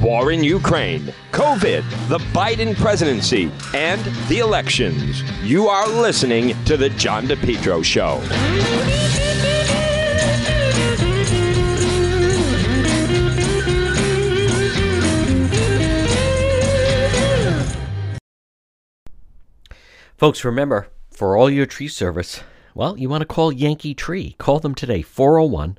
war in Ukraine, COVID, the Biden presidency, and the elections. You are listening to The John DePetro Show. Folks, remember, for all your tree service, well, you want to call Yankee Tree. Call them today, 401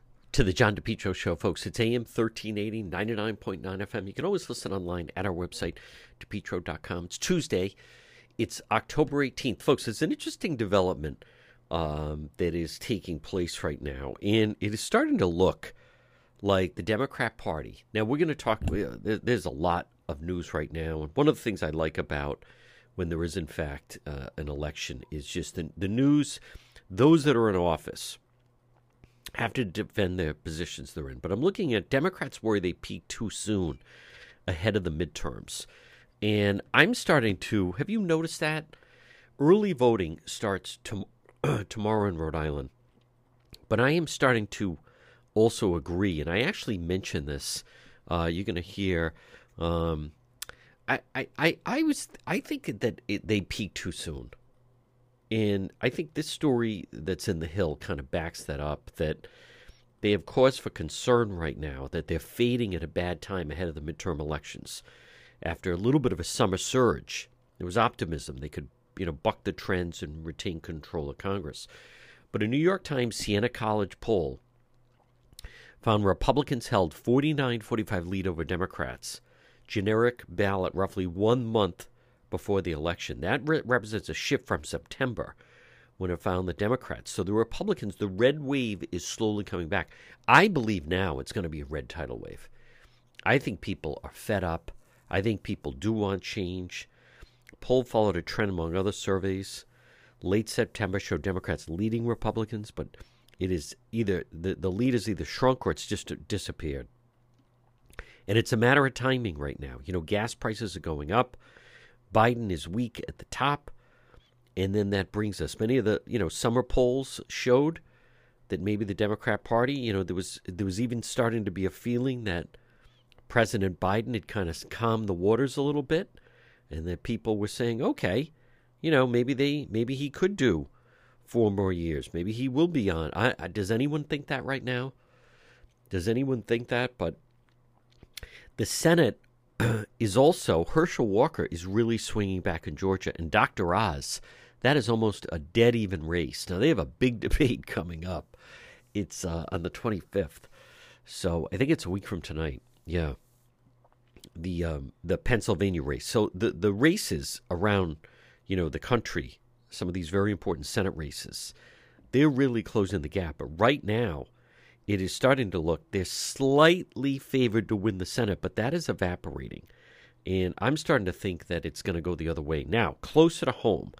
to the John DePetro Show, folks. It's AM 1380, 99.9 FM. You can always listen online at our website, depetro.com. It's Tuesday. It's October 18th. Folks, it's an interesting development um, that is taking place right now, and it is starting to look like the Democrat Party. Now, we're going to talk, there's a lot of news right now, and one of the things I like about when there is, in fact, uh, an election is just the, the news, those that are in office have to defend their positions they're in. But I'm looking at Democrats worry they peak too soon ahead of the midterms. And I'm starting to, have you noticed that? Early voting starts to, tomorrow in Rhode Island. But I am starting to also agree, and I actually mentioned this. Uh, you're going to hear. Um, I, I, I, I was I think that it, they peak too soon. And I think this story that's in the Hill kind of backs that up that they have cause for concern right now that they're fading at a bad time ahead of the midterm elections. After a little bit of a summer surge, there was optimism they could, you know, buck the trends and retain control of Congress. But a New York Times Siena College poll found Republicans held 49 45 lead over Democrats. Generic ballot roughly one month before the election. That re- represents a shift from September when it found the Democrats. So the Republicans, the red wave is slowly coming back. I believe now it's going to be a red tidal wave. I think people are fed up. I think people do want change. Poll followed a trend among other surveys. Late September showed Democrats leading Republicans, but it is either the, the lead is either shrunk or it's just disappeared. And it's a matter of timing right now. You know, gas prices are going up. Biden is weak at the top. And then that brings us many of the, you know, summer polls showed that maybe the Democrat Party, you know, there was there was even starting to be a feeling that President Biden had kind of calmed the waters a little bit and that people were saying, "Okay, you know, maybe they maybe he could do four more years. Maybe he will be on." I, I, does anyone think that right now? Does anyone think that? But the Senate is also Herschel Walker is really swinging back in Georgia, and Dr. Oz. That is almost a dead even race. Now they have a big debate coming up. It's uh, on the 25th, so I think it's a week from tonight. Yeah, the um, the Pennsylvania race. So the the races around you know the country, some of these very important Senate races, they're really closing the gap. But right now, it is starting to look they're slightly favored to win the Senate, but that is evaporating. And I'm starting to think that it's going to go the other way. Now, closer to home,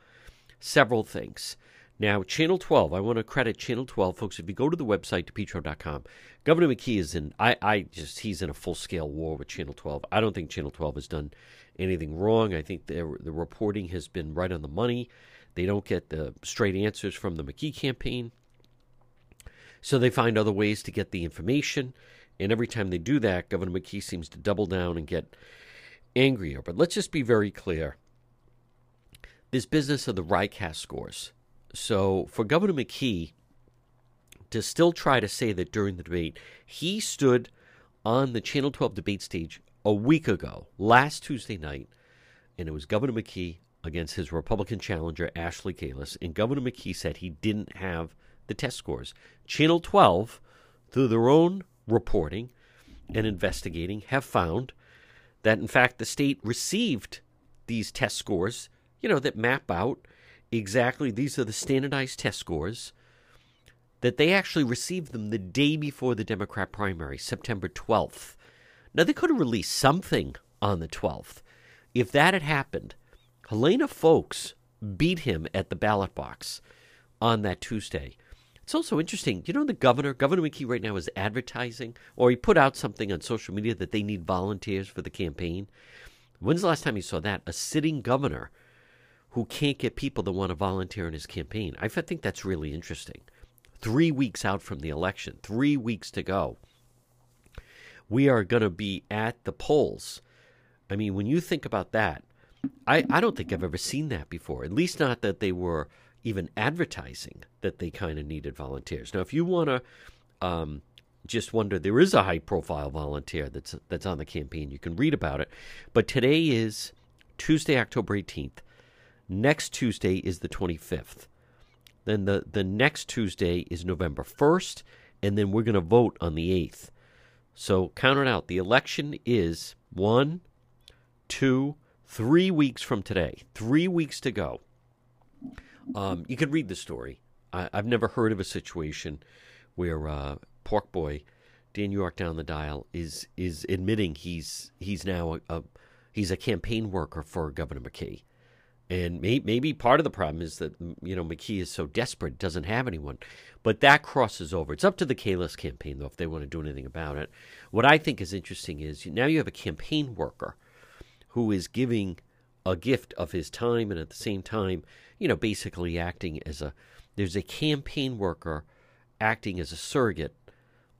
several things. Now, Channel 12, I want to credit Channel 12, folks. If you go to the website, depetro.com, Governor McKee is in, I, I just, he's in a full scale war with Channel 12. I don't think Channel 12 has done anything wrong. I think the, the reporting has been right on the money. They don't get the straight answers from the McKee campaign. So they find other ways to get the information. And every time they do that, Governor McKee seems to double down and get angrier. But let's just be very clear this business of the RICAS scores. So for Governor McKee to still try to say that during the debate, he stood on the Channel 12 debate stage a week ago, last Tuesday night, and it was Governor McKee against his Republican challenger, Ashley Kalus. And Governor McKee said he didn't have the test scores. Channel 12, through their own reporting and investigating, have found that, in fact, the state received these test scores, you know, that map out exactly these are the standardized test scores, that they actually received them the day before the Democrat primary, September 12th. Now, they could have released something on the 12th. If that had happened, Helena Foulkes beat him at the ballot box on that Tuesday. It's also interesting. You know, the governor, Governor McKee, right now is advertising, or he put out something on social media that they need volunteers for the campaign. When's the last time you saw that? A sitting governor who can't get people that want to volunteer in his campaign. I think that's really interesting. Three weeks out from the election, three weeks to go we are going to be at the polls. I mean, when you think about that, I, I don't think I've ever seen that before, at least not that they were even advertising that they kind of needed volunteers. Now, if you want to um, just wonder, there is a high profile volunteer that's, that's on the campaign. You can read about it. But today is Tuesday, October 18th. Next Tuesday is the 25th. Then the, the next Tuesday is November 1st, and then we're going to vote on the 8th. So count it out. The election is one, two, three weeks from today. Three weeks to go. Um, you can read the story. I, have never heard of a situation where uh, Pork Boy, Dan York down the dial, is is admitting he's he's now a, a he's a campaign worker for Governor McKee. And may, maybe part of the problem is that you know McKee is so desperate, doesn't have anyone. But that crosses over. It's up to the Kalus campaign though if they want to do anything about it. What I think is interesting is now you have a campaign worker who is giving a gift of his time and at the same time, you know, basically acting as a there's a campaign worker acting as a surrogate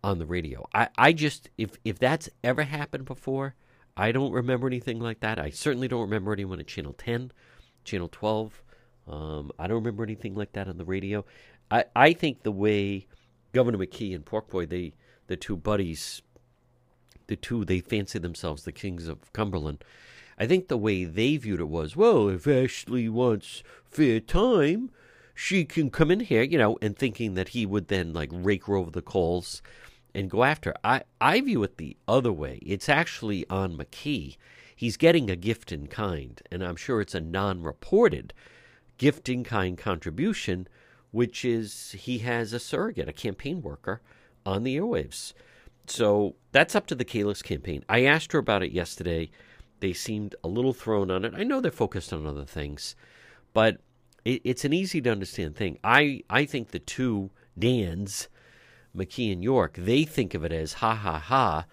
on the radio. I, I just if if that's ever happened before, I don't remember anything like that. I certainly don't remember anyone at Channel 10 Channel 12. Um, I don't remember anything like that on the radio. I, I think the way Governor McKee and Porkboy, they the two buddies, the two they fancy themselves the kings of Cumberland. I think the way they viewed it was, well, if Ashley wants fair time, she can come in here, you know, and thinking that he would then like rake her over the coals and go after. Her. I I view it the other way. It's actually on McKee he's getting a gift in kind, and I'm sure it's a non reported gift in kind contribution, which is he has a surrogate, a campaign worker on the airwaves. So that's up to the Kalus campaign. I asked her about it yesterday. They seemed a little thrown on it. I know they're focused on other things, but it, it's an easy to understand thing. I, I think the two Dans, McKee and York, they think of it as ha ha ha.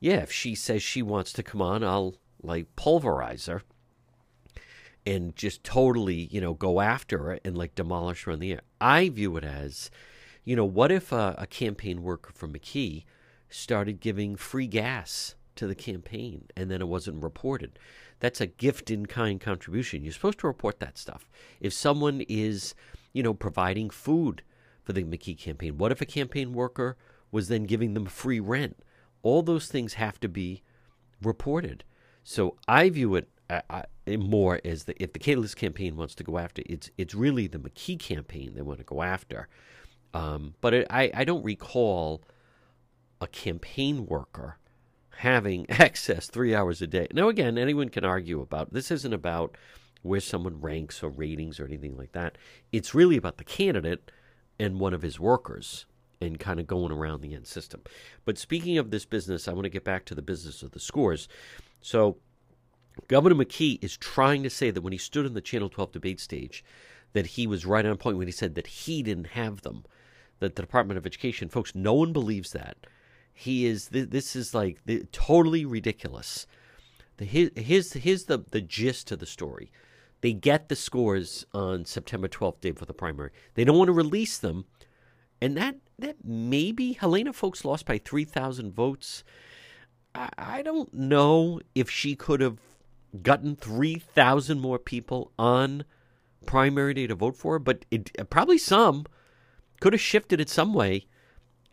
Yeah, if she says she wants to come on, I'll like pulverize her and just totally, you know, go after her and like demolish her in the air. I view it as, you know, what if a, a campaign worker from McKee started giving free gas to the campaign and then it wasn't reported? That's a gift in kind contribution. You're supposed to report that stuff. If someone is, you know, providing food for the McKee campaign, what if a campaign worker was then giving them free rent? All those things have to be reported. So I view it uh, uh, more as the if the Catalyst campaign wants to go after it's it's really the McKee campaign they want to go after. Um, but it, I I don't recall a campaign worker having access three hours a day. Now again, anyone can argue about this. Isn't about where someone ranks or ratings or anything like that. It's really about the candidate and one of his workers and kind of going around the end system. But speaking of this business, I want to get back to the business of the scores. So Governor McKee is trying to say that when he stood on the Channel 12 debate stage, that he was right on point when he said that he didn't have them. That the Department of Education, folks, no one believes that. He is. This is like totally ridiculous. The, his, his, here's the the gist of the story. they get the scores on September 12th, day for the primary. They don't want to release them, and that that maybe Helena Foulkes lost by 3,000 votes. I, I don't know if she could have gotten 3,000 more people on primary day to vote for her, but it, probably some could have shifted it some way.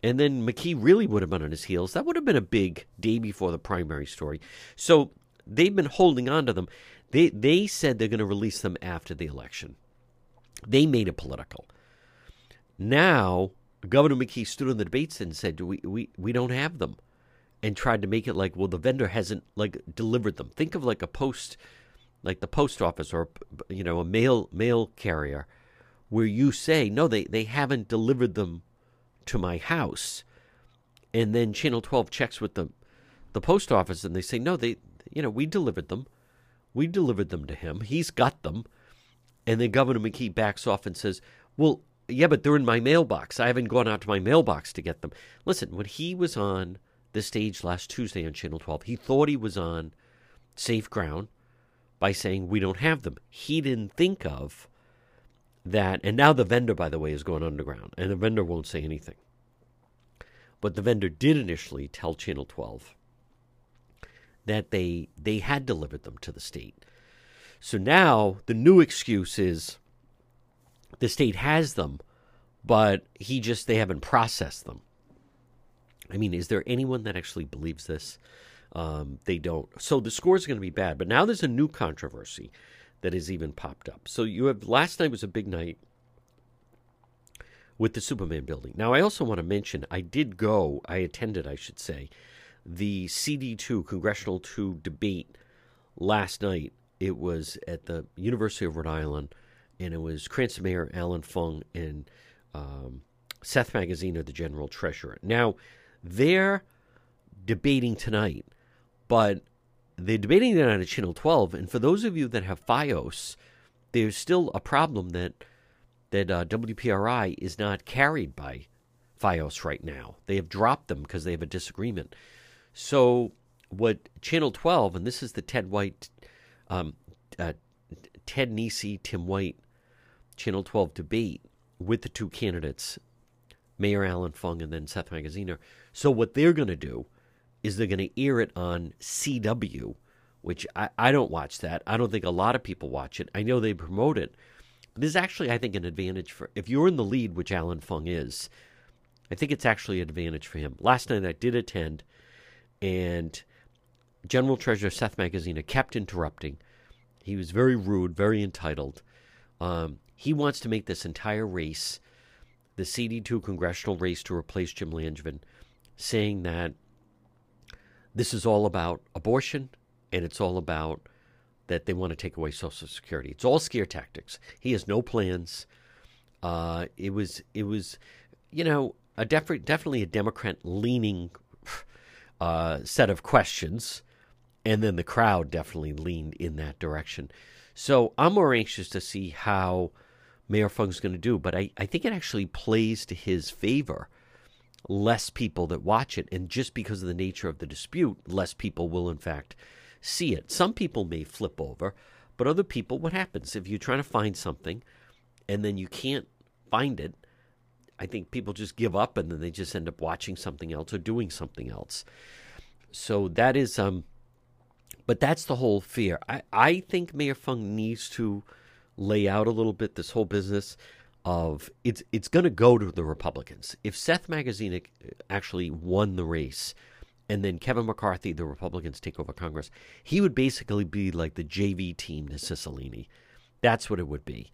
And then McKee really would have been on his heels. That would have been a big day before the primary story. So they've been holding on to them. They they said they're going to release them after the election. They made it political. Now Governor McKee stood on the debates and said, "We we we don't have them," and tried to make it like, well, the vendor hasn't like delivered them. Think of like a post, like the post office or you know a mail mail carrier, where you say, no, they they haven't delivered them to my house, and then Channel Twelve checks with the the post office and they say, no, they you know we delivered them, we delivered them to him. He's got them, and then Governor McKee backs off and says, well yeah, but they're in my mailbox. I haven't gone out to my mailbox to get them. Listen, when he was on the stage last Tuesday on Channel 12, he thought he was on safe ground by saying we don't have them. He didn't think of that. And now the vendor, by the way, is going underground, and the vendor won't say anything. But the vendor did initially tell Channel 12 that they they had delivered them to the state. So now the new excuse is the state has them, but he just they haven't processed them. I mean, is there anyone that actually believes this? Um, they don't. So the score is going to be bad. But now there's a new controversy that has even popped up. So you have last night was a big night with the Superman building. Now I also want to mention I did go. I attended, I should say, the CD2 Congressional 2 debate last night. It was at the University of Rhode Island and it was Cranston Mayor Allan Fung and um, Seth Magaziner, the general treasurer. Now, they're debating tonight, but they're debating tonight at Channel 12. And for those of you that have FiOS, there's still a problem that that uh, WPRI is not carried by FiOS right now. They have dropped them because they have a disagreement. So, what Channel 12, and this is the Ted White, um, uh, Ted Nesi, Tim White Channel 12 debate with the two candidates, Mayor Allan Fung and then Seth Magaziner. So what they're going to do is they're going to air it on CW, which I, I don't watch that. I don't think a lot of people watch it. I know they promote it. But this is actually, I think, an advantage for if you're in the lead, which Allan Fung is. I think it's actually an advantage for him. Last night I did attend, and General Treasurer Seth Magaziner kept interrupting. He was very rude, very entitled. Um, he wants to make this entire race the CD2 congressional race to replace Jim Langevin, saying that this is all about abortion and it's all about that they want to take away Social Security. It's all scare tactics. He has no plans. Uh, it was it was, you know, a def- definitely a Democrat leaning uh, set of questions, and then the crowd definitely leaned in that direction. So I'm more anxious to see how Mayor Fung's going to do. But I, I think it actually plays to his favor. Less people that watch it, and just because of the nature of the dispute, less people will, in fact, see it. Some people may flip over, but other people, what happens? If you're trying to find something and then you can't find it, I think people just give up and then they just end up watching something else or doing something else. So that is, um, but that's the whole fear. I, I think Mayor Fung needs to lay out a little bit this whole business of it's it's going to go to the Republicans. If Seth Magaziner uh, actually won the race, and then Kevin McCarthy, the Republicans take over Congress, he would basically be like the JV team to Cicilline. That's what it would be.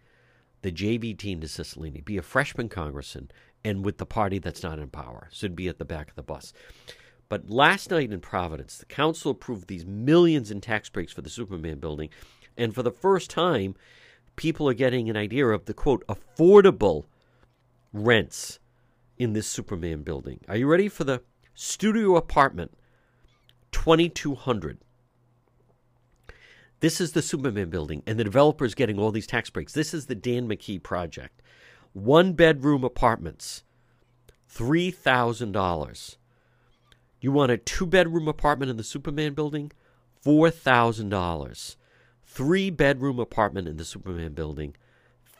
The JV team to Cicilline, be a freshman congressman, and with the party that's not in power, so it'd be at the back of the bus. But last night in Providence, the council approved these millions in tax breaks for the Superman building, and for the first time, people are getting an idea of the quote affordable rents in this Superman building. Are you ready for the studio apartment 2200? This is the Superman building, and the developer is getting all these tax breaks. This is the Dan McKee project. One bedroom apartments, $3,000. You want a two bedroom apartment in the Superman building? $4,000. Three bedroom apartment in the Superman building,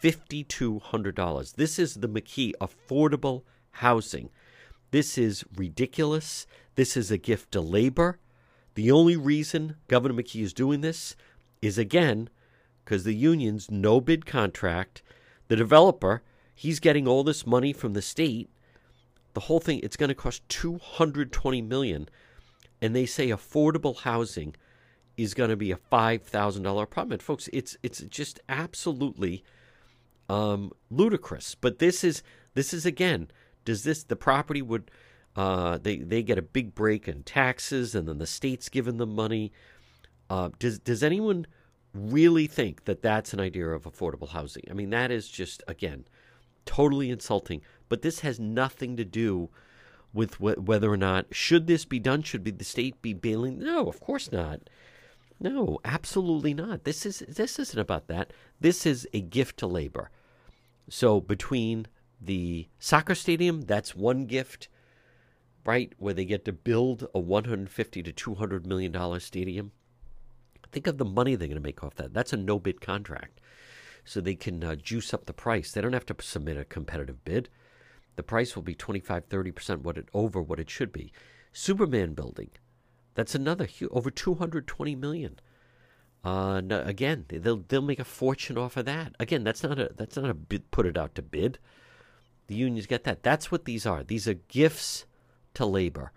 $5,200. This is the McKee affordable housing. This is ridiculous. This is a gift to labor. The only reason Governor McKee is doing this is again because the union's no bid contract. The developer, he's getting all this money from the state. The whole thing, it's going to cost 220 million, and they say affordable housing is going to be a five thousand dollar apartment, folks. It's it's just absolutely um, ludicrous. But this is this is again. Does this the property would uh, they they get a big break in taxes, and then the state's giving them money. Uh, does does anyone really think that that's an idea of affordable housing? I mean, that is just again totally insulting. But this has nothing to do with wh- whether or not should this be done. Should be the state be bailing? No, of course not. No, absolutely not. This is this isn't about that. This is a gift to labor. So between the soccer stadium, that's one gift, right? Where they get to build a 150 to 200 million dollar stadium. Think of the money they're going to make off that. That's a no bid contract. So they can uh, juice up the price. They don't have to submit a competitive bid. The price will be 25, 30% what it, over what it should be. Superman building, that's another over 220 million. Uh, no, again, they'll they'll make a fortune off of that. Again, that's not a that's not a bid, put it out to bid. The unions get that. That's what these are. These are gifts to labor.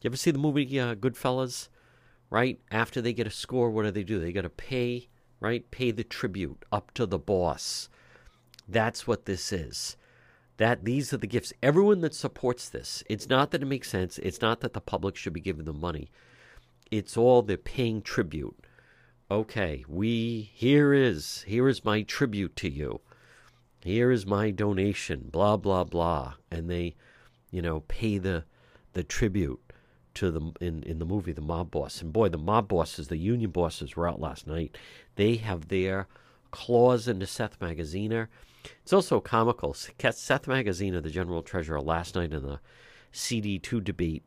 You ever see the movie uh, Goodfellas? Right after they get a score, what do they do? They got to pay right, pay the tribute up to the boss. That's what this is. That these are the gifts. Everyone that supports this, it's not that it makes sense. It's not that the public should be giving them money. It's all they're paying tribute okay, we here is here is my tribute to you. Here is my donation, blah blah blah, and they, you know, pay the the tribute to the in in the movie the mob boss. And boy, the mob bosses, the union bosses were out last night. They have their claws into Seth Magaziner. It's also comical. Seth Magaziner of the general treasurer, last night in the CD2 debate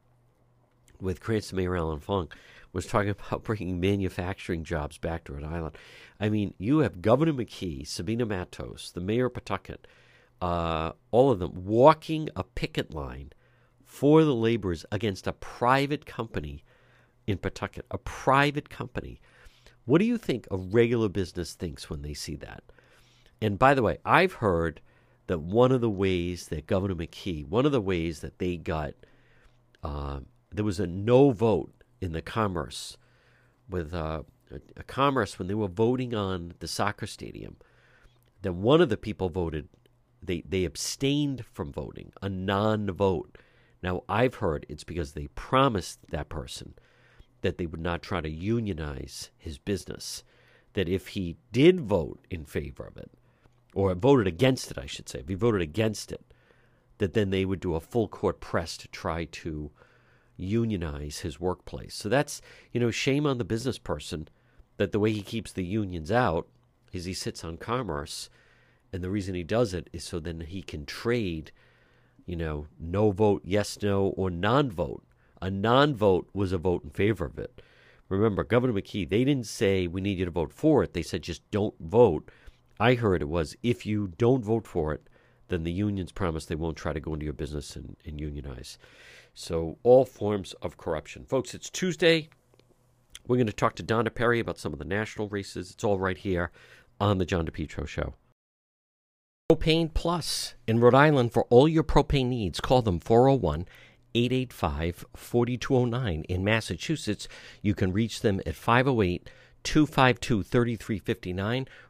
with Cranston Mayor Allan Fung, was talking about bringing manufacturing jobs back to Rhode Island. I mean, you have Governor McKee, Sabina Matos, the mayor of Pawtucket, uh, all of them walking a picket line for the laborers against a private company in Pawtucket, a private company. What do you think a regular business thinks when they see that? And by the way, I've heard that one of the ways that Governor McKee, one of the ways that they got, uh, there was a no vote in the commerce with uh, a, commerce when they were voting on the soccer stadium. That one of the people voted, they they abstained from voting, a non-vote. Now I've heard it's because they promised that person that they would not try to unionize his business. That if he did vote in favor of it, or voted against it, I should say, if he voted against it, that then they would do a full court press to try to unionize his workplace. So that's, you know, shame on the business person that the way he keeps the unions out is he sits on commerce. And the reason he does it is so then he can trade, you know, no vote, yes, no, or non vote. A non vote was a vote in favor of it. Remember, Governor McKee, they didn't say we need you to vote for it. They said just don't vote. I heard it was if you don't vote for it, then the unions promise they won't try to go into your business and, and unionize. So, all forms of corruption. Folks, it's Tuesday. We're going to talk to Donna Perry about some of the national races. It's all right here on the John DePetro Show. Propane Plus in Rhode Island for all your propane needs. Call them 401 885 4209. In Massachusetts, you can reach them at 508 252 3359.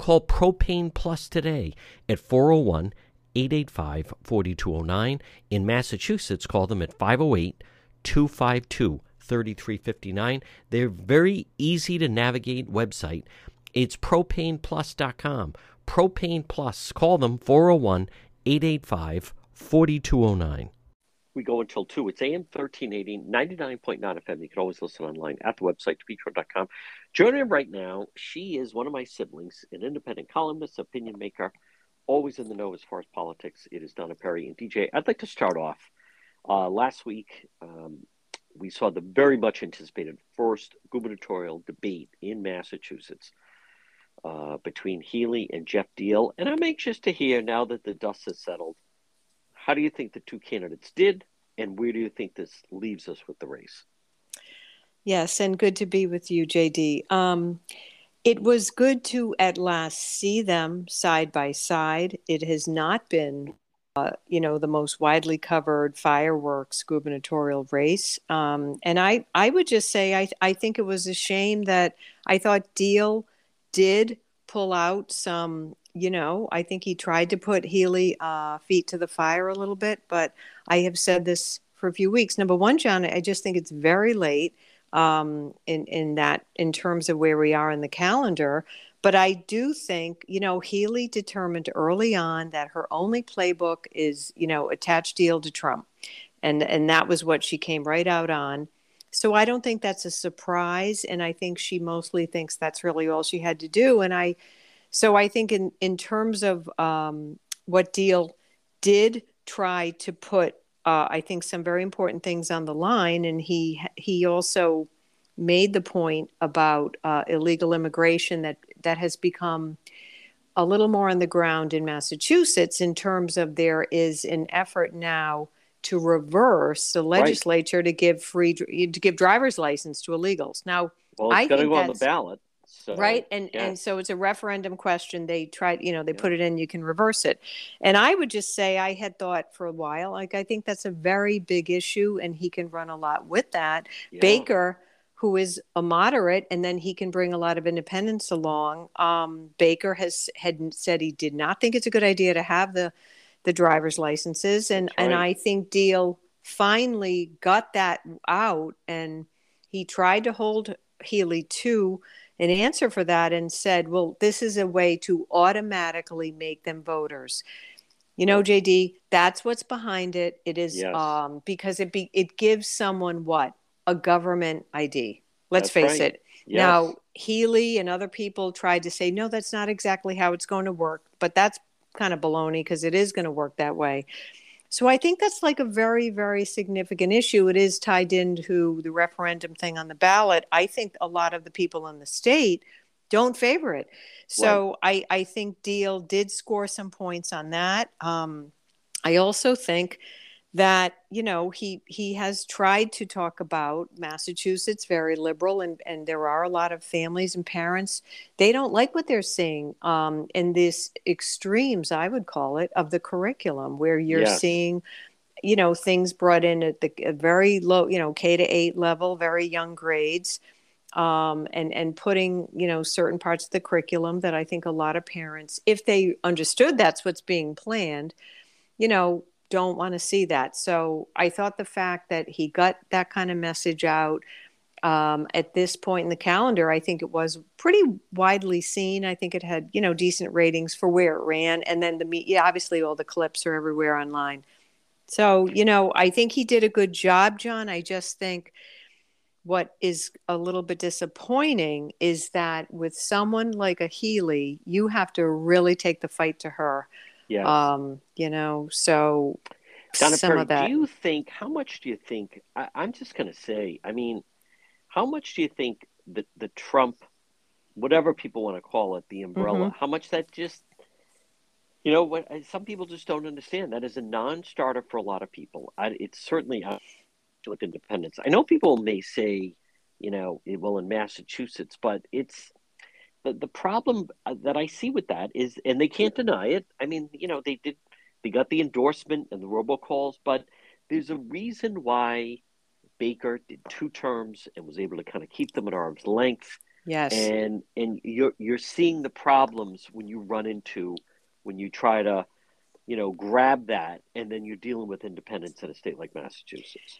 Call Propane Plus today at 401 885 4209. In Massachusetts, call them at 508 252 3359. They're very easy to navigate website. It's propaneplus.com. Propane Plus. Call them 401 885 4209. We go until 2. It's AM 1380, 99.9 FM. You can always listen online at the website, depetro.com. Joining right now, she is one of my siblings, an independent columnist, opinion maker, always in the know as far as politics. It is Donna Perry. And DJ, I'd like to start off. Uh, last week, um, we saw the very much anticipated first gubernatorial debate in Massachusetts uh, between Healey and Geoff Diehl. And I'm anxious to hear now that the dust has settled how do you think the two candidates did, and where do you think this leaves us with the race? Yes, and good to be with you, JD. Um, it was good to at last see them side by side. It has not been, uh, you know, the most widely covered fireworks gubernatorial race. Um, and I, I would just say I, I think it was a shame that I thought Diehl did pull out some you know, I think he tried to put Healey uh, feet to the fire a little bit, but I have said this for a few weeks. Number one, John, I just think it's very late um, in in that in terms of where we are in the calendar. But I do think, you know, Healey determined early on that her only playbook is, you know, attach Diehl to Trump, and and that was what she came right out on. So I don't think that's a surprise, and I think she mostly thinks that's really all she had to do. And I so I think in in terms of um, what Diehl did try to put, uh, I think some very important things on the line, and he he also made the point about uh, illegal immigration that that has become a little more on the ground in Massachusetts in terms of there is an effort now to reverse the legislature right. to give free to give driver's license to illegals. Now, well, it's going to go on the ballot. So, right. And yeah. and so it's a referendum question. They tried, you know, they yeah. put it in, you can reverse it. And I would just say I had thought for a while, like I think that's a very big issue and he can run a lot with that. Yeah. Baker who is a moderate, and then he can bring a lot of independence along. Um, Baker has had said he did not think it's a good idea to have the the driver's licenses, and right. and I think Diehl finally got that out, and he tried to hold Healey to an answer for that and said, well, this is a way to automatically make them voters. You know, JD, that's what's behind it. It is yes. um, because it be, it gives someone what a government ID. Let's that's face right. it. Yes. Now, Healey and other people tried to say, no, that's not exactly how it's going to work, but that's kind of baloney because it is going to work that way. So I think that's like a very, very significant issue. It is tied into the referendum thing on the ballot. I think a lot of the people in the state don't favor it. So right. I, I think Diehl did score some points on that. Um, I also think that you know he he has tried to talk about Massachusetts very liberal and and there are a lot of families and parents they don't like what they're seeing um, in these extremes I would call it of the curriculum where you're yes. seeing you know things brought in at the very low you know K to 8 level very young grades um, and and putting you know certain parts of the curriculum that I think a lot of parents if they understood that's what's being planned you know don't want to see that. So I thought the fact that he got that kind of message out um, at this point in the calendar, I think it was pretty widely seen. I think it had, you know, decent ratings for where it ran. And then the, yeah, obviously all the clips are everywhere online. So, you know, I think he did a good job, John. I just think what is a little bit disappointing is that with someone like a Healey, you have to really take the fight to her yeah. Um, you know, so Donna some Perry, of that. Do you think? How much do you think? I, I'm just going to say. I mean, how much do you think that the Trump, whatever people want to call it, the umbrella, mm-hmm. how much that just you know what? Some people just don't understand. That is a non-starter for a lot of people. I, it's certainly with independence. I know people may say, you know, well in Massachusetts, but it's the, the problem uh, that I see with that is, and they can't deny it. I mean, you know, they did, they got the endorsement and the robocalls, but there's a reason why Baker did two terms and was able to kind of keep them at arm's length. Yes. And and you're you're seeing the problems when you run into when you try to, you know, grab that and then you're dealing with independence in a state like Massachusetts.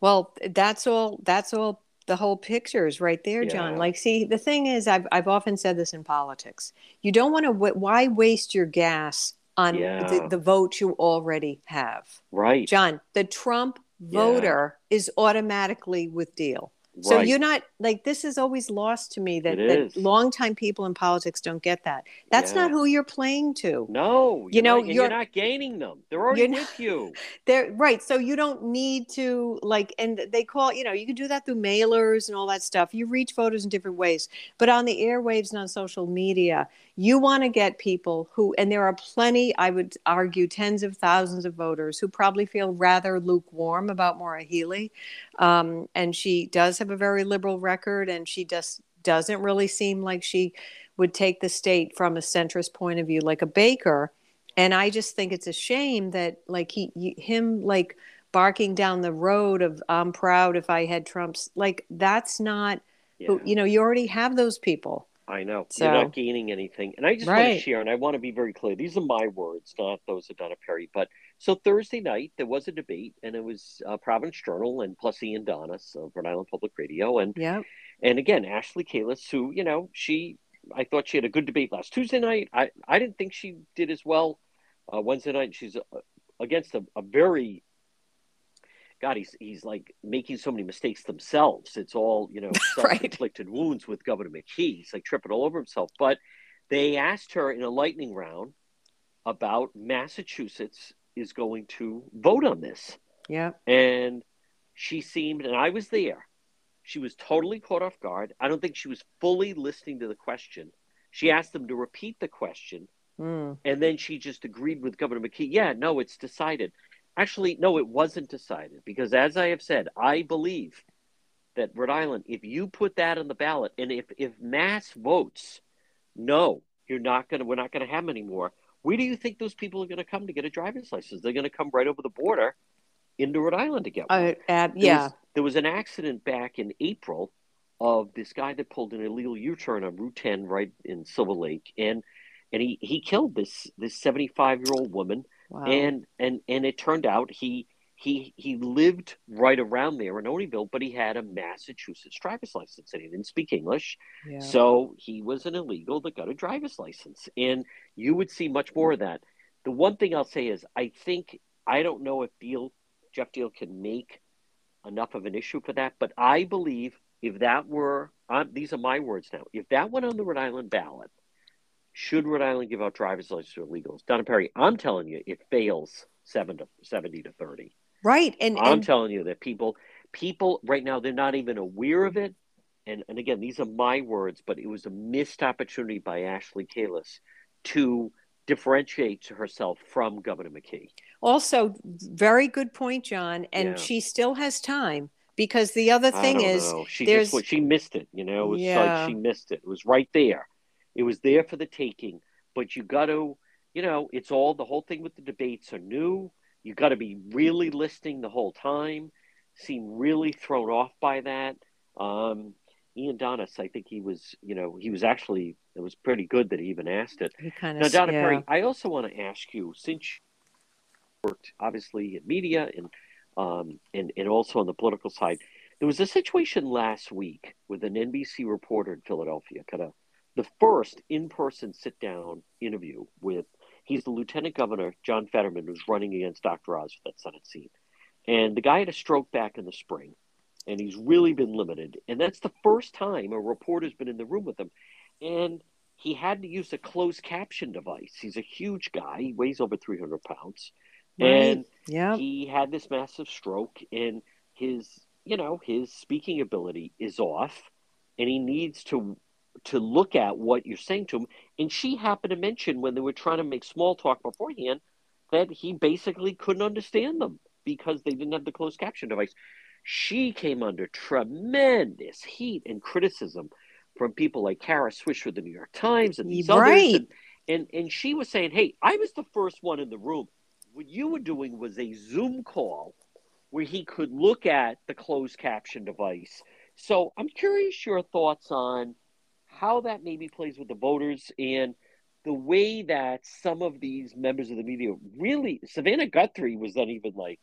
Well, that's all that's all the whole picture is right there, John. Like, see, the thing is, I've I've often said this in politics. You don't want to. Why waste your gas on yeah. the, the vote you already have? Right, John. The Trump voter yeah. is automatically with Diehl. So right. you're not like this is always lost to me that, that longtime people in politics don't get that. That's yeah. not who you're playing to. No, you know, not, you're, you're, not gaining them. They're already with you. They're right. So you don't need to like, and they call you know you can do that through mailers and all that stuff. You reach voters in different ways, but on the airwaves and on social media, you want to get people who, and there are plenty, I would argue, tens of thousands of voters who probably feel rather lukewarm about Maura Healey. Um, and she does have a very liberal record, and she just doesn't really seem like she would take the state from a centrist point of view like a Baker. And I just think it's a shame that, like, he, him, like, barking down the road of I'm proud if I had Trump's, like, that's not, yeah. you know, you already have those people I know. So, You're not gaining anything. And I just right. want to share, and I want to be very clear. These are my words, not those of Donna Perry. But so Thursday night, there was a debate, and it was uh, Providence Journal and plus Ian Donnis of Rhode Island Public Radio. And, yeah. and again, Ashley Kalus, who, you know, she, I thought she had a good debate last Tuesday night. I, I didn't think she did as well uh, Wednesday night. She's uh, against a, a very God, he's he's like making so many mistakes themselves. It's all you know, self-inflicted right. wounds with Governor McKee. He's like tripping all over himself. But they asked her in a lightning round about Massachusetts is going to vote on this. Yeah, and she seemed, and I was there. She was totally caught off guard. I don't think she was fully listening to the question. She asked them to repeat the question, mm. and then she just agreed with Governor McKee. Yeah, no, it's decided. Actually, no, it wasn't decided because, as I have said, I believe that Rhode Island, if you put that on the ballot, and if if mass votes, no, you're not gonna, we're not gonna have them anymore. Where do you think those people are going to come to get a driver's license? They're going to come right over the border into Rhode Island to get one. Uh, uh, yeah. There was, there was an accident back in April of this guy that pulled an illegal U-turn on Route 10 right in Silver Lake, and and he he killed this this 75 year old woman Wow. And and and it turned out he he he lived right around there in Olneyville, but he had a Massachusetts driver's license and he didn't speak English. Yeah. So he was an illegal that got a driver's license. And you would see much more of that. The one thing I'll say is I think I don't know if Diehl Geoff Diehl can make enough of an issue for that, but I believe if that were um, these are my words now, if that went on the Rhode Island ballot, should Rhode Island give out driver's licenses to illegals? Donna Perry, I'm telling you, it fails seven to seventy to thirty. Right, and I'm and... telling you that people, people right now, they're not even aware of it. And and again, these are my words, but it was a missed opportunity by Ashley Kalus to differentiate herself from Governor McKee. Also, very good point, John. And yeah. she still has time because the other thing is, know. she there's... just she missed it. You know, it was yeah. like she missed it. It was right there. It was there for the taking, but you got to, you know, it's all the whole thing with the debates are new. You got to be really listening the whole time. Seem really thrown off by that. Um, Ian Donnis, I think he was, you know, he was actually it was pretty good that he even asked it. He kind of now, Donna yeah. Perry, I also want to ask you since you worked obviously in media and um, and and also on the political side. There was a situation last week with an NBC reporter in Philadelphia, kind of the first in-person sit-down interview with he's the lieutenant governor John Fetterman who's running against Dr. Oz for that Senate seat, and the guy had a stroke back in the spring, and he's really been limited, and that's the first time a reporter's been in the room with him, and he had to use a closed caption device. He's a huge guy; he weighs over 300 pounds, right. and yeah, he had this massive stroke, and his you know his speaking ability is off, and he needs to to look at what you're saying to him. And she happened to mention when they were trying to make small talk beforehand that he basically couldn't understand them because they didn't have the closed caption device. She came under tremendous heat and criticism from people like Kara Swisher, the New York Times, and these right. others. And, and, and she was saying, hey, I was the first one in the room. What you were doing was a Zoom call where he could look at the closed caption device. So I'm curious your thoughts on how that maybe plays with the voters and the way that some of these members of the media really Savannah Guthrie was not even like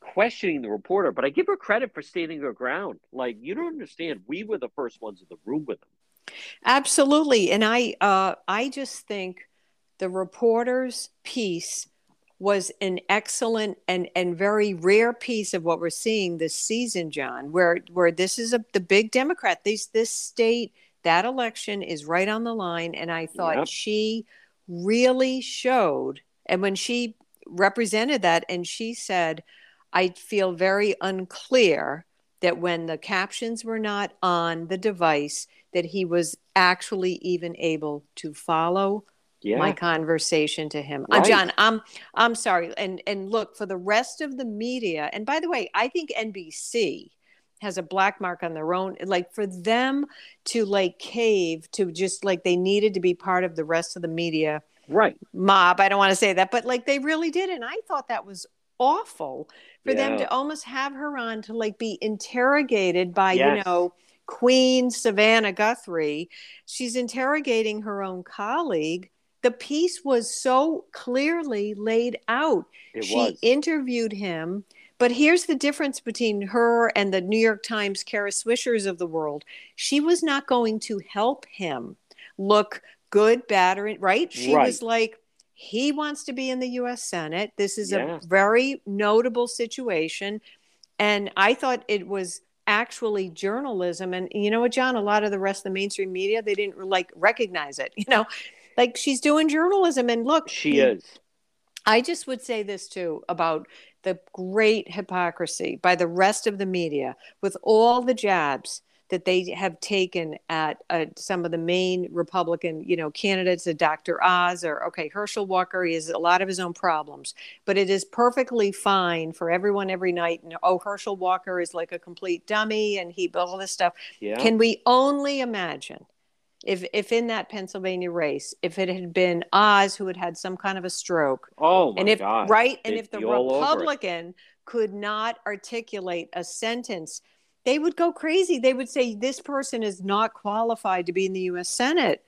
questioning the reporter, but I give her credit for standing her ground. Like you don't understand, we were the first ones in the room with them. Absolutely, and I uh, I just think the reporter's piece was an excellent and, and very rare piece of what we're seeing this season, John, where where this is a the big Democrat. This this state, that election is right on the line. And I thought yep. she really showed and when she represented that and she said, I feel very unclear that when the captions were not on the device, that he was actually even able to follow yeah. my conversation to him. Uh, right. Uh, John, I'm I'm sorry. And and look for the rest of the media. And by the way, I think NBC has a black mark on their own like for them to like cave to just like they needed to be part of the rest of the media right mob i don't want to say that but like they really did and i thought that was awful for yeah. them to almost have her on to like be interrogated by yes. you know queen savannah guthrie she's interrogating her own colleague the piece was so clearly laid out. It she was. interviewed him. But here's the difference between her and the New York Times Kara Swishers of the world. She was not going to help him look good, bad, or right. She right. was like, he wants to be in the U.S. Senate. This is yeah. a very notable situation, and I thought it was actually journalism. And you know what, John? A lot of the rest of the mainstream media they didn't like recognize it. You know, like she's doing journalism and look she is i just would say this too about the great hypocrisy by the rest of the media with all the jabs that they have taken at uh, some of the main Republican, you know, candidates, uh, Dr. Oz or okay, Herschel Walker. He has a lot of his own problems, but it is perfectly fine for everyone every night. And oh, Herschel Walker is like a complete dummy, and he all this stuff. Yeah. Can we only imagine if if in that Pennsylvania race, if it had been Oz who had had some kind of a stroke, oh my and if God. right, and if the Republican could not articulate a sentence, they would go crazy. They would say this person is not qualified to be in the U.S. Senate.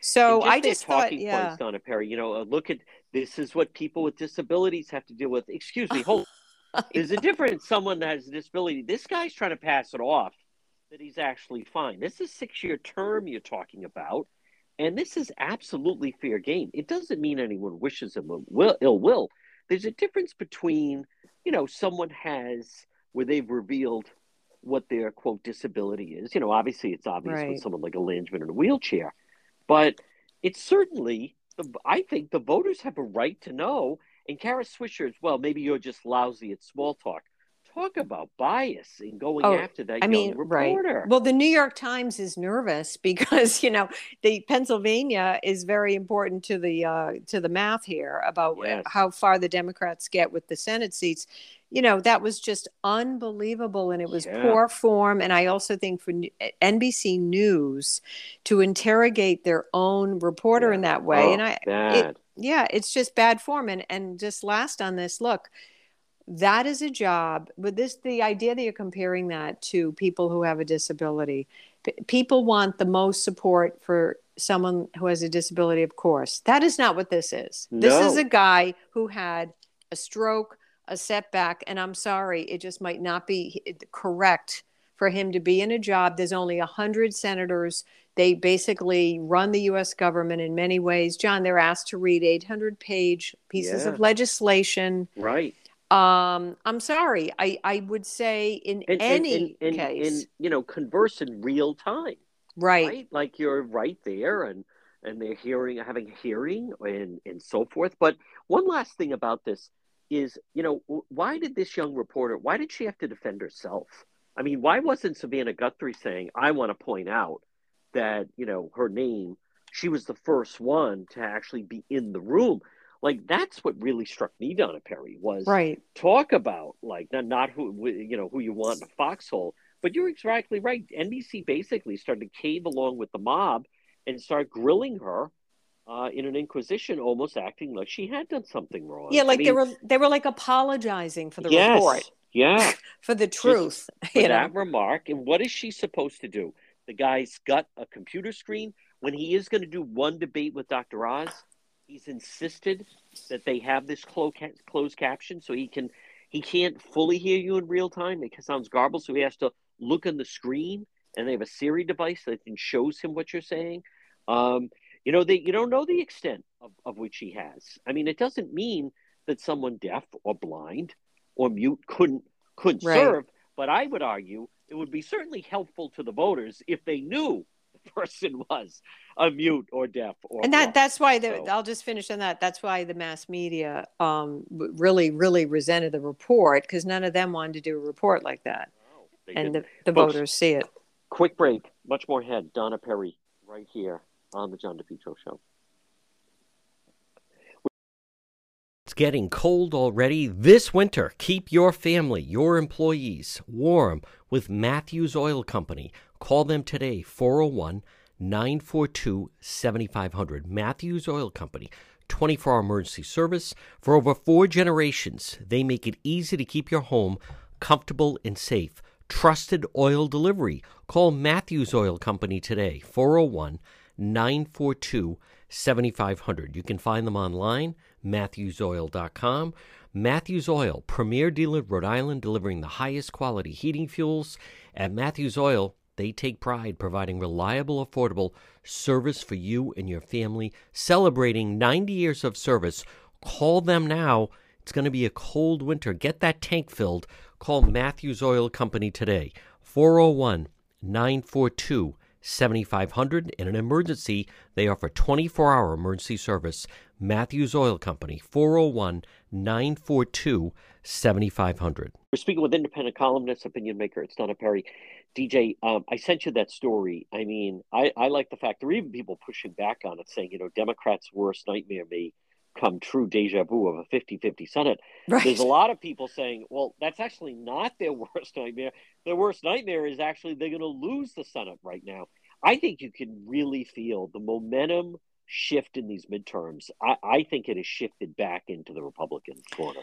So just I just thought, yeah, points, Donna Perry. You know, uh, look at this is what people with disabilities have to deal with. Excuse me, hold. There's a difference. Someone that has a disability. This guy's trying to pass it off that he's actually fine. This is six year term you're talking about, and this is absolutely fair game. It doesn't mean anyone wishes him will, ill will. There's a difference between, you know, someone has where they've revealed what their quote disability is. You know, obviously it's obvious right. with someone like a Langevin in a wheelchair, but it's certainly I think the voters have a right to know. And Kara Swisher, as well, maybe you're just lousy at small talk talk about bias in going oh, after that I mean, reporter. Right. Well, the New York Times is nervous because you know the Pennsylvania is very important to the uh, to the math here about yes. how far the Democrats get with the Senate seats. You know that was just unbelievable, and it was yeah. poor form. And I also think for NBC News to interrogate their own reporter yeah. in that way, oh, and I, it, yeah, it's just bad form. And and just last on this, look that is a job but this the idea that you're comparing that to people who have a disability P- people want the most support for someone who has a disability of course that is not what this is no. this is a guy who had a stroke a setback and i'm sorry it just might not be correct for him to be in a job there's only 100 senators they basically run the US government in many ways. John, they're asked to read 800 page pieces yeah. of legislation. Right. Um, I'm sorry. I, I would say in and, any and, and, case, you know, converse in real time, right? right? Like you're right there, and and they're hearing, having a hearing, and and so forth. But one last thing about this is, you know, why did this young reporter? Why did she have to defend herself? I mean, why wasn't Savannah Guthrie saying, "I want to point out that you know her name"? She was the first one to actually be in the room like that's what really struck me Donna Perry was right talk about like not, not who you know who you want in a foxhole but you're exactly right NBC basically started to cave along with the mob and start grilling her uh, in an inquisition, almost acting like she had done something wrong. Yeah, like I mean, they were they were like apologizing for the yes, report. Yeah, for the truth. for that know? remark, and what is she supposed to do? The guy's got a computer screen when he is going to do one debate with Dr. Oz he's insisted that they have this closed caption so he can he can't fully hear you in real time. It sounds garbled, so he has to look on the screen, and they have a Siri device that shows him what you're saying. Um, you know, they you don't know the extent of, of which he has. I mean, it doesn't mean that someone deaf or blind or mute couldn't couldn't right. serve, but I would argue it would be certainly helpful to the voters if they knew person was a mute or deaf or and that that's why the, so. i'll just finish on that. That's why the mass media um, really really resented the report because none of them wanted to do a report like that. No, and the, the Folks, voters see it. quick break. Much more ahead. Donna perry right here on the john depetro show. It's getting cold already this winter. Keep your family, your employees warm with Matthews Oil Company. Call them today, 401 942 7500. Matthews Oil Company, 24 hour emergency service. For over four generations, they make it easy to keep your home comfortable and safe. Trusted oil delivery. Call Matthews Oil Company today, 401 942 7500. You can find them online matthewsoil.com. Matthews Oil, premier dealer in Rhode Island, delivering the highest quality heating fuels. At Matthews Oil, they take pride providing reliable, affordable service for you and your family. Celebrating 90 years of service. Call them now. It's going to be a cold winter. Get that tank filled. Call Matthews Oil Company today. 401 942 7500. In an emergency, they offer 24 hour emergency service. Matthews Oil Company, 401 942 7500. We're speaking with independent columnist, opinion maker. It's Donna Perry. DJ, um, I sent you that story. I mean, I, I like the fact there are even people pushing back on it, saying, you know, Democrats' worst nightmare may come true deja vu of a 50 50 Senate. Right. There's a lot of people saying, well, that's actually not their worst nightmare. Their worst nightmare is actually they're going to lose the Senate right now. I think you can really feel the momentum shift in these midterms, I, I think it has shifted back into the Republican corner.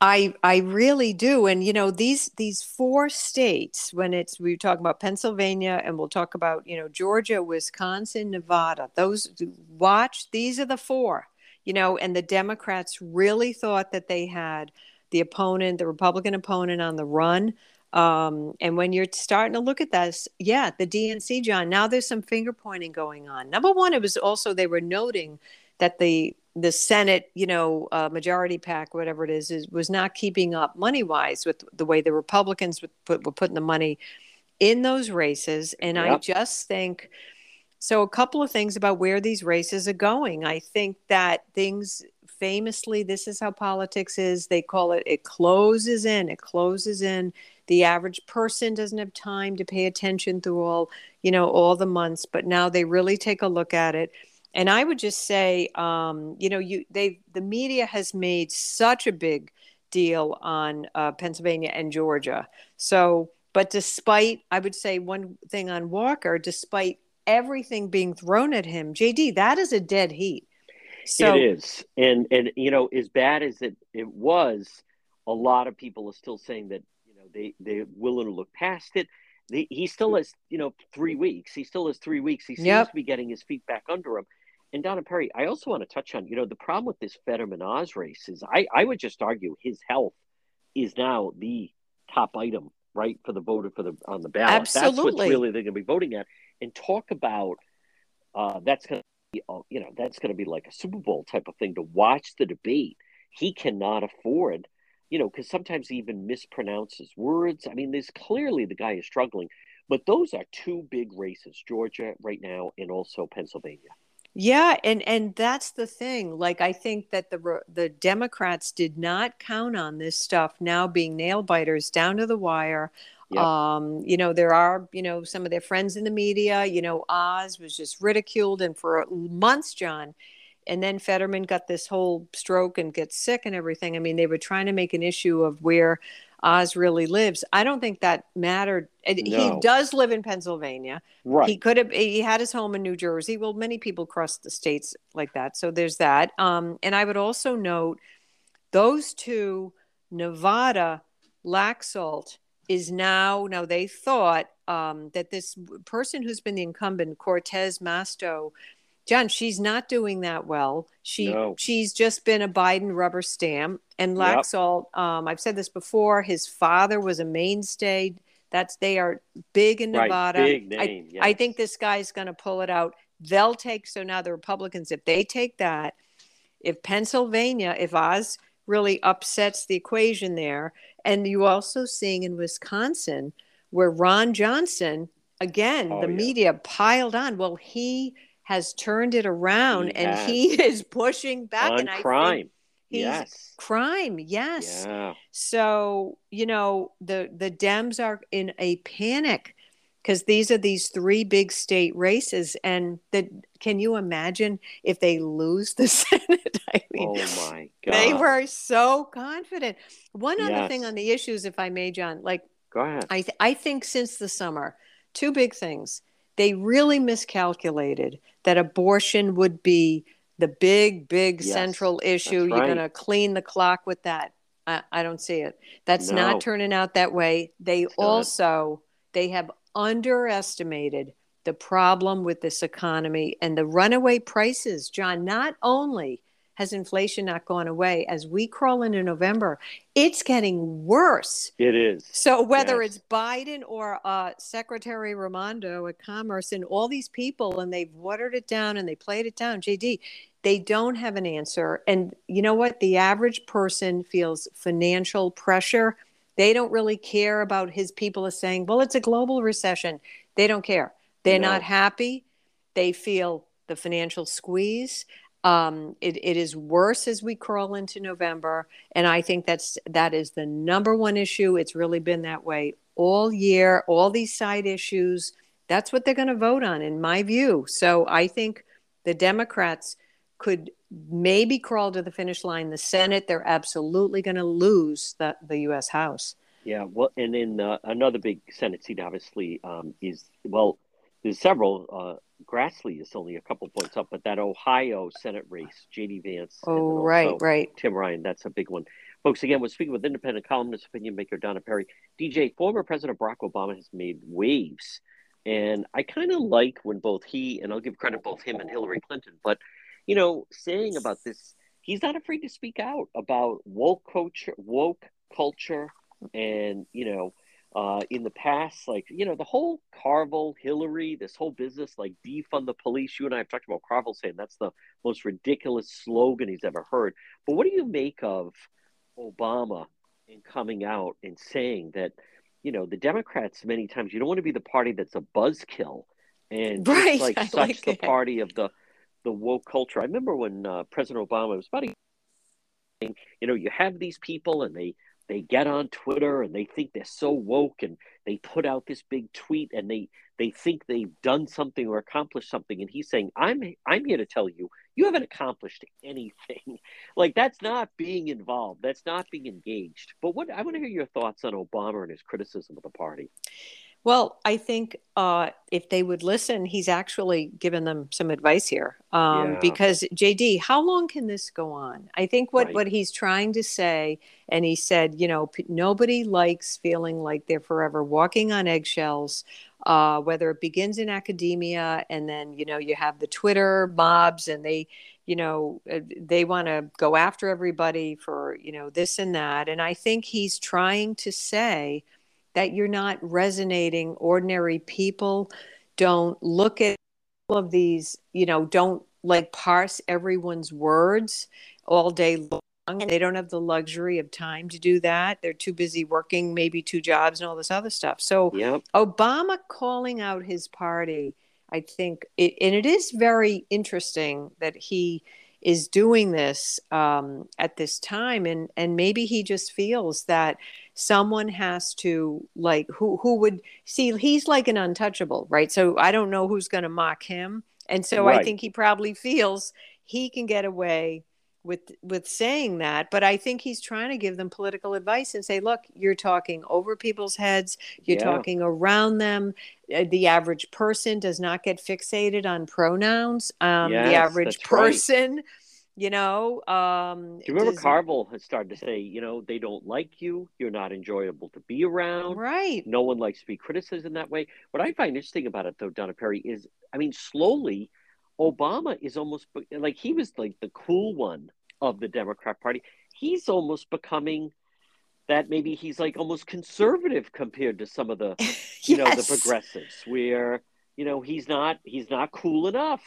I I really do, and you know these these four states. When it's we talk about Pennsylvania, and we'll talk about you know Georgia, Wisconsin, Nevada. Those watch. These are the four. You know, and the Democrats really thought that they had the opponent, the Republican opponent, on the run. Um, and when you're starting to look at this, yeah, the DNC, John, now there's some finger pointing going on. Number one, it was also they were noting that the the Senate, you know, uh, majority pack, whatever it is, is was not keeping up money wise with the way the Republicans were, put, were putting the money in those races. And yep. I just think so. A couple of things about where these races are going. I think that things famously, this is how politics is. They call it it closes in, it closes in the average person doesn't have time to pay attention through all you know all the months but now they really take a look at it and i would just say um, you know you they the media has made such a big deal on uh, pennsylvania and georgia so but despite i would say one thing on walker despite everything being thrown at him jd that is a dead heat so, it is and and you know as bad as it it was a lot of people are still saying that you know they they're willing to look past it. They, he still has you know three weeks. He still has three weeks. He seems yep. to be getting his feet back under him. And Donna Perry, I also want to touch on you know the problem with this Fetterman Oz race is I I would just argue his health is now the top item right for the voter for the on the ballot. Absolutely. That's what's really they're going to be voting at. And talk about uh, that's going to be uh, you know that's going to be like a Super Bowl type of thing to watch the debate. He cannot afford you know, because sometimes he even mispronounces words. I mean, there's clearly the guy is struggling, but those are two big races, Georgia right now and also Pennsylvania. Yeah, and and that's the thing. Like I think that the the Democrats did not count on this stuff now being nail biters down to the wire. Yep. Um, you know, there are, you know, some of their friends in the media, you know, Oz was just ridiculed and for months, John, and then Fetterman got this whole stroke and gets sick and everything. I mean, they were trying to make an issue of where Oz really lives. I don't think that mattered. No. He does live in Pennsylvania. Right. He could have. He had his home in New Jersey. Well, many people cross the states like that. So there's that. Um, and I would also note those two, Nevada, Laxalt is now. Now they thought um, that this person who's been the incumbent, Cortez Masto, John, she's not doing that well. She No. she's just been a Biden rubber stamp. And Laxalt, um, I've said this before. His father was a mainstay. That's they are big in Nevada. Right, big I, name, I yes. think this guy's going to pull it out. They'll take so now the Republicans, if they take that, if Pennsylvania, if Oz really upsets the equation there, and you also seeing in Wisconsin where Ron Johnson again Oh, the yeah. media piled on. Well, he has turned it around He and has. he is pushing back on and I think crime. he's yes. crime. Yes. Yeah. So, you know, the the Dems are in a panic because these are these three big state races and the can you imagine if they lose the Senate? I mean, Oh my God. they were so confident. One other thing on the issues if I may, John, like Go ahead. I, th- I think since the summer, two big things. They really miscalculated that abortion would be the big, big Yes, central issue. You're right. going to clean the clock with that. I, I don't see it. That's No. not turning out that way. They not. also they have underestimated the problem with this economy and the runaway prices. John, not only has inflation not gone away as we crawl into November, it's getting worse. It is. So whether Yes. it's Biden or uh, Secretary Raimondo at Commerce and all these people, and they've watered it down and they played it down, JD, they don't have an answer. And you know what? The average person feels financial pressure. They don't really care about his people are saying, well, it's a global recession. They don't care. They're No. not happy. They feel the financial squeeze. Um, it, it is worse as we crawl into November, and I think that's that is the number one issue. It's really been that way all year. All these side issues, that's what they're going to vote on, in my view. So I think the Democrats could maybe crawl to the finish line. The Senate, they're absolutely going to lose the the U.S. House. Yeah, well, and then uh, another big Senate seat, obviously, um, is well, there's several. Grassley is only a couple points up, but that Ohio Senate race, J.D. Vance. Oh, right, right. Tim Ryan, that's a big one. Folks, again, we're speaking with independent columnist, opinion maker Donna Perry. DJ, former President Barack Obama has made waves. And I kind of like when both he, and I'll give credit both him and Hillary Clinton, but, you know, saying about this, he's not afraid to speak out about woke culture, woke culture, and, you know, uh, in the past, like, you know, the whole Carville, Hillary, this whole business, like defund the police. You and I have talked about Carville saying that's the most ridiculous slogan he's ever heard. But what do you make of Obama in coming out and saying that, you know, the Democrats many times you don't want to be the party that's a buzzkill and Right, like I such like the that. party of the the woke culture. I remember when uh, President Obama was about a you know, you have these people and they they get on Twitter and they think they're so woke and they put out this big tweet and they they think they've done something or accomplished something and he's saying I'm I'm here to tell you you haven't accomplished anything. like that's not being involved. That's not being engaged. But what I want to hear your thoughts on Obama and his criticism of the party. Well, I think uh, if they would listen, he's actually given them some advice here. Um, Yeah. Because JD, how long can this go on? I think what Right. what he's trying to say, and he said, you know, p- nobody likes feeling like they're forever walking on eggshells. Uh, whether it begins in academia, and then you know you have the Twitter mobs, and they, you know, uh, they want to go after everybody for you know this and that. And I think he's trying to say that you're not resonating. Ordinary people don't look at all of these you know don't like parse everyone's words all day long. They don't have the luxury of time to do that. They're too busy working maybe two jobs and all this other stuff. So Yep. obama calling out his party i think it, and it is very interesting that he is doing this um, at this time. And and maybe he just feels that someone has to like who who would see he's like an untouchable right? So i don't know who's going to mock him. And so i think he probably feels he can get away with with saying that. But i think he's trying to give them political advice and say look you're talking over people's heads. You're Yeah. talking around them. Uh, the average person does not get fixated on pronouns. Um, the average person right. You know um Do you remember does- Carville has started to say, you know, they don't like you, you're not enjoyable to be around. right No one likes to be criticized in that way. What I find interesting about it, though, Donna Perry, is I mean, slowly, Obama is almost like he was like the cool one of the Democrat Party. He's almost becoming that maybe he's like almost conservative compared to some of the you yes. know the progressives where you know he's not he's not cool enough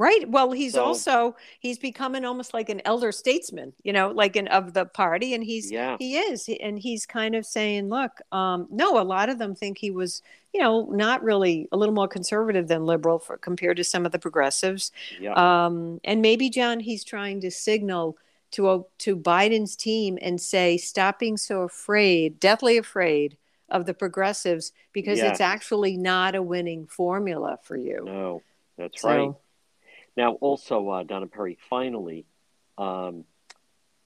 Right. Well, he's so, also he's becoming almost like an elder statesman, you know, like an of the party, and he's yeah. he is, and he's kind of saying, look, um, no, a lot of them think he was, you know, not really a little more conservative than liberal for compared to some of the progressives, yeah. um, and maybe John, he's trying to signal to uh, to Biden's team and say, stop being so afraid, deathly afraid of the progressives, because yes. it's actually not a winning formula for you. No, that's so, right now, also, uh, Donna Perry, finally, um,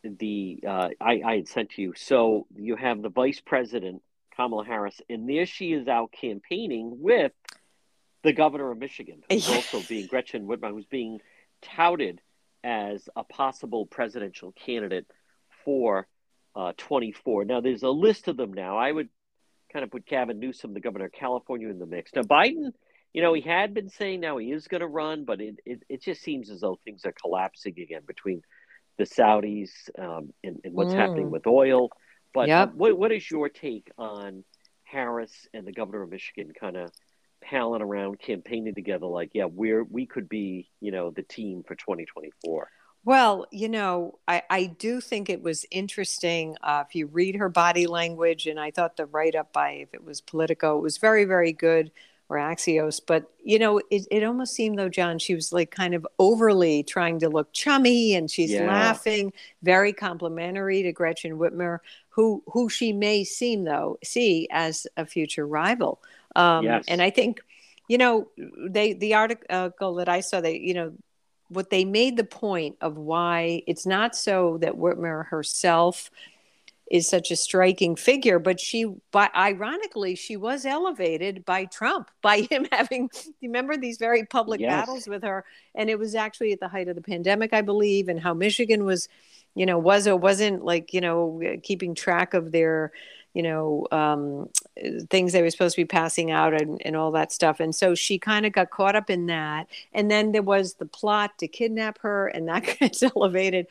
the uh, I, I had sent to you. So you have the vice president, Kamala Harris, and there she is out campaigning with the governor of Michigan, who's also being Gretchen Whitmer, who's being touted as a possible presidential candidate for uh, 24. Now, there's a list of them now. I would kind of put Gavin Newsom, the governor of California, in the mix. Now, Biden you know, he had been saying now he is going to run, but it, it, it, just seems as though things are collapsing again between the Saudis um, and, and, what's mm. happening with oil. But yep. what, what is your take on Harris and the governor of Michigan kind of palling around, campaigning together like, yeah, we're, we could be, you know, the team for 2024? Well, you know, I, I do think it was interesting. Uh, if you read her body language, and I thought the write up by, if it was Politico, it was very, very good or Axios. But, you know, it, it almost seemed though, John, she was like kind of overly trying to look chummy and she's yeah. laughing, very complimentary to Gretchen Whitmer, who, who she may seem though, see as a future rival. Um, yes. And I think, you know, they, the article that I saw, they, you know, what they made the point of why it's not so that Whitmer herself is such a striking figure but she but ironically she was elevated by trump by him having remember these very public yes. battles with her? And it was actually at the height of the pandemic i believe and how michigan was you know was or wasn't like you know keeping track of their you know um, things they were supposed to be passing out and, and all that stuff. And so she kind of got caught up in that. And then there was the plot to kidnap her and that gets elevated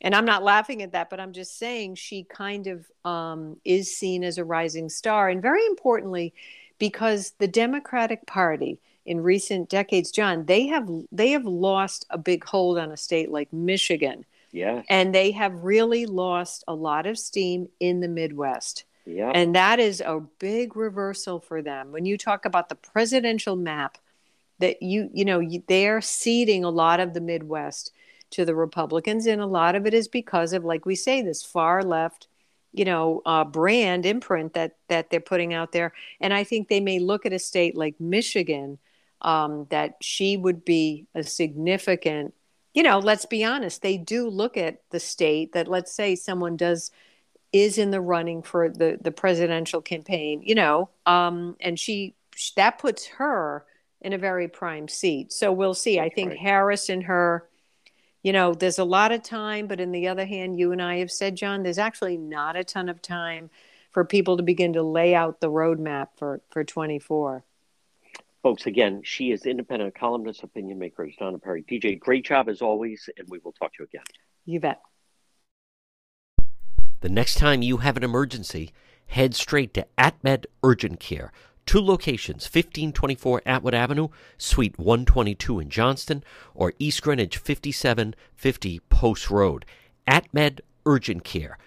and I'm not laughing at that, but I'm just saying she kind of um, is seen as a rising star. And very importantly, because the Democratic Party in recent decades, John, they have they have lost a big hold on a state like Michigan. Yeah. And they have really lost a lot of steam in the Midwest. Yeah. And that is a big reversal for them. When you talk about the presidential map, that you you know you, they're ceding a lot of the Midwest to the Republicans, and a lot of it is because of, like we say, this far left, you know, uh, brand imprint that that they're putting out there. And I think they may look at a state like Michigan um, that she would be a significant. You know, let's be honest. They do look at the state that, let's say, someone does is in the running for the the presidential campaign. You know, um, and she that puts her in a very prime seat. So we'll see. I think right. Harris and her you know, there's a lot of time, but in the other hand, you and I have said, John, there's actually not a ton of time for people to begin to lay out the roadmap for, for 24. Folks, again, she is independent columnist, opinion maker, Donna Perry. DJ, great job as always, and we will talk to you again. You bet. The next time you have an emergency, head straight to AtMed Urgent Care. Two locations 1524 Atwood Avenue, Suite 122 in Johnston, or East Greenwich 5750 Post Road. AtMed Urgent Care,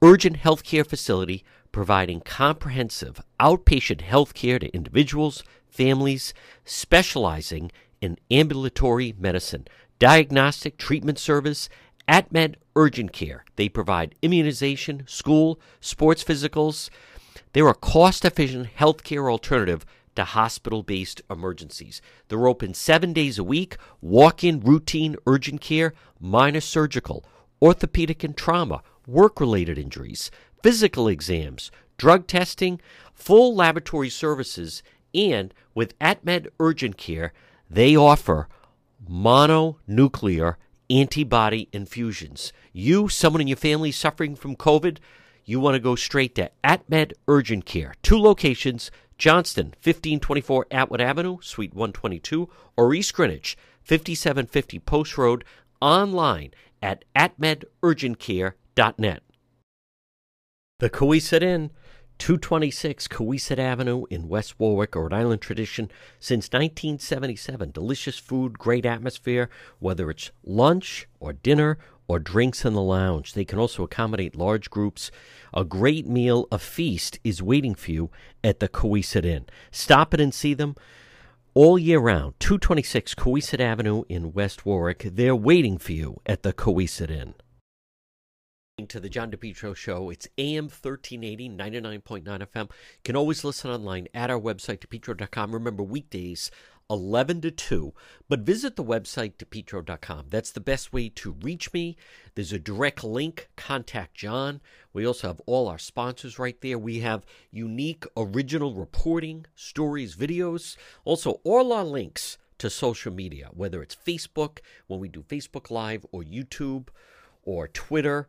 urgent health care facility providing comprehensive outpatient health care to individuals, families, specializing in ambulatory medicine, diagnostic treatment service, AtMed Urgent Care. They provide immunization, school, sports physicals, they're a cost efficient healthcare alternative to hospital based emergencies. They're open seven days a week, walk in routine urgent care, minor surgical, orthopedic and trauma, work related injuries, physical exams, drug testing, full laboratory services, and with AtMed Urgent Care, they offer monoclonal antibody infusions. You, someone in your family suffering from COVID, you want to go straight to AtMed Urgent Care. Two locations Johnston, 1524 Atwood Avenue, Suite 122, or East Greenwich, 5750 Post Road, online at atmedurgentcare.net. The Cowesett Inn, 226 Cowesett Avenue in West Warwick, Rhode Island tradition since 1977. Delicious food, great atmosphere, whether it's lunch or dinner or drinks in the lounge. They can also accommodate large groups. A great meal, a feast is waiting for you at the Cowesett Inn. Stop it and see them all year round. 226 Cowesett Avenue in West Warwick. They're waiting for you at the Cowesett Inn. To the John DePetro Show. It's AM 1380, 99.9 FM. You can always listen online at our website, depetro.com. Remember, weekdays 11 to 2. But visit the website, depetro.com. That's the best way to reach me. There's a direct link, contact John. We also have all our sponsors right there. We have unique original reporting, stories, videos, also all our links to social media, whether it's Facebook, when we do Facebook Live, or YouTube, or Twitter.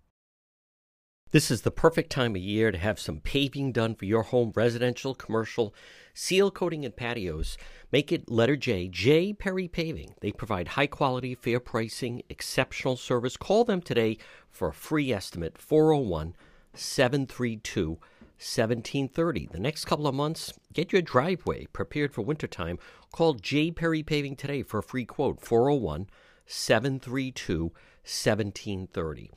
This is the perfect time of year to have some paving done for your home, residential, commercial, seal coating, and patios. Make it letter J, J Perry Paving. They provide high quality, fair pricing, exceptional service. Call them today for a free estimate 401 732 1730. The next couple of months, get your driveway prepared for wintertime. Call J Perry Paving today for a free quote 401 732 1730.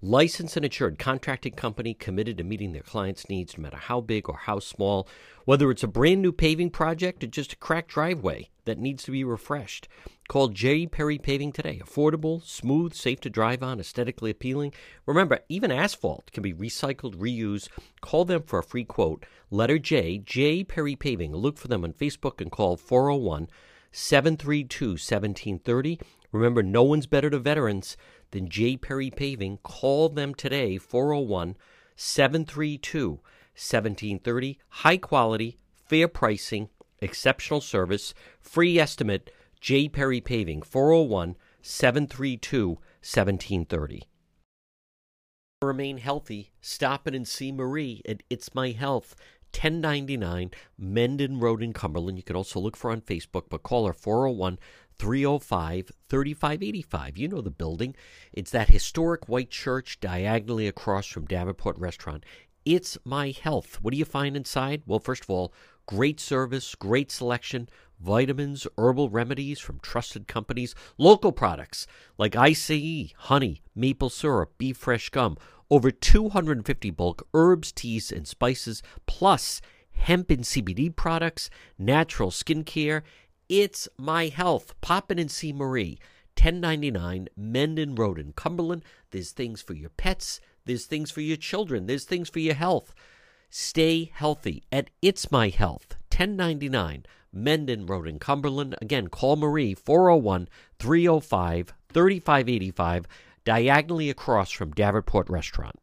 Licensed and insured contracting company committed to meeting their clients' needs no matter how big or how small, whether it's a brand new paving project or just a cracked driveway that needs to be refreshed. Call J. Perry Paving today. Affordable, smooth, safe to drive on, aesthetically appealing. Remember, even asphalt can be recycled, reused. Call them for a free quote. Letter J, J. Perry Paving. Look for them on Facebook and call 401 732 1730. Remember, no one's better to veterans than J. Perry Paving. Call them today, 401 732 1730. High quality, fair pricing, exceptional service, free estimate, J. Perry Paving, 401 732 1730. Remain healthy. Stop in and see Marie at It's My Health. 1099 Mendon Road in Cumberland. You can also look for on Facebook, but call her 401 305 3585. You know the building. It's that historic white church diagonally across from Davenport Restaurant. It's My Health. What do you find inside? Well, first of all, great service, great selection, vitamins, herbal remedies from trusted companies, local products like ICE, honey, maple syrup, beef fresh gum, over 250 bulk herbs, teas, and spices, plus hemp and CBD products, natural skincare, it's My Health. Pop in and see Marie. 1099 Mendon Road in Cumberland. There's things for your pets. There's things for your children. There's things for your health. Stay healthy at It's My Health. 1099 Mendon Road in Cumberland. Again, call Marie 401 305 3585, diagonally across from Davenport Restaurant.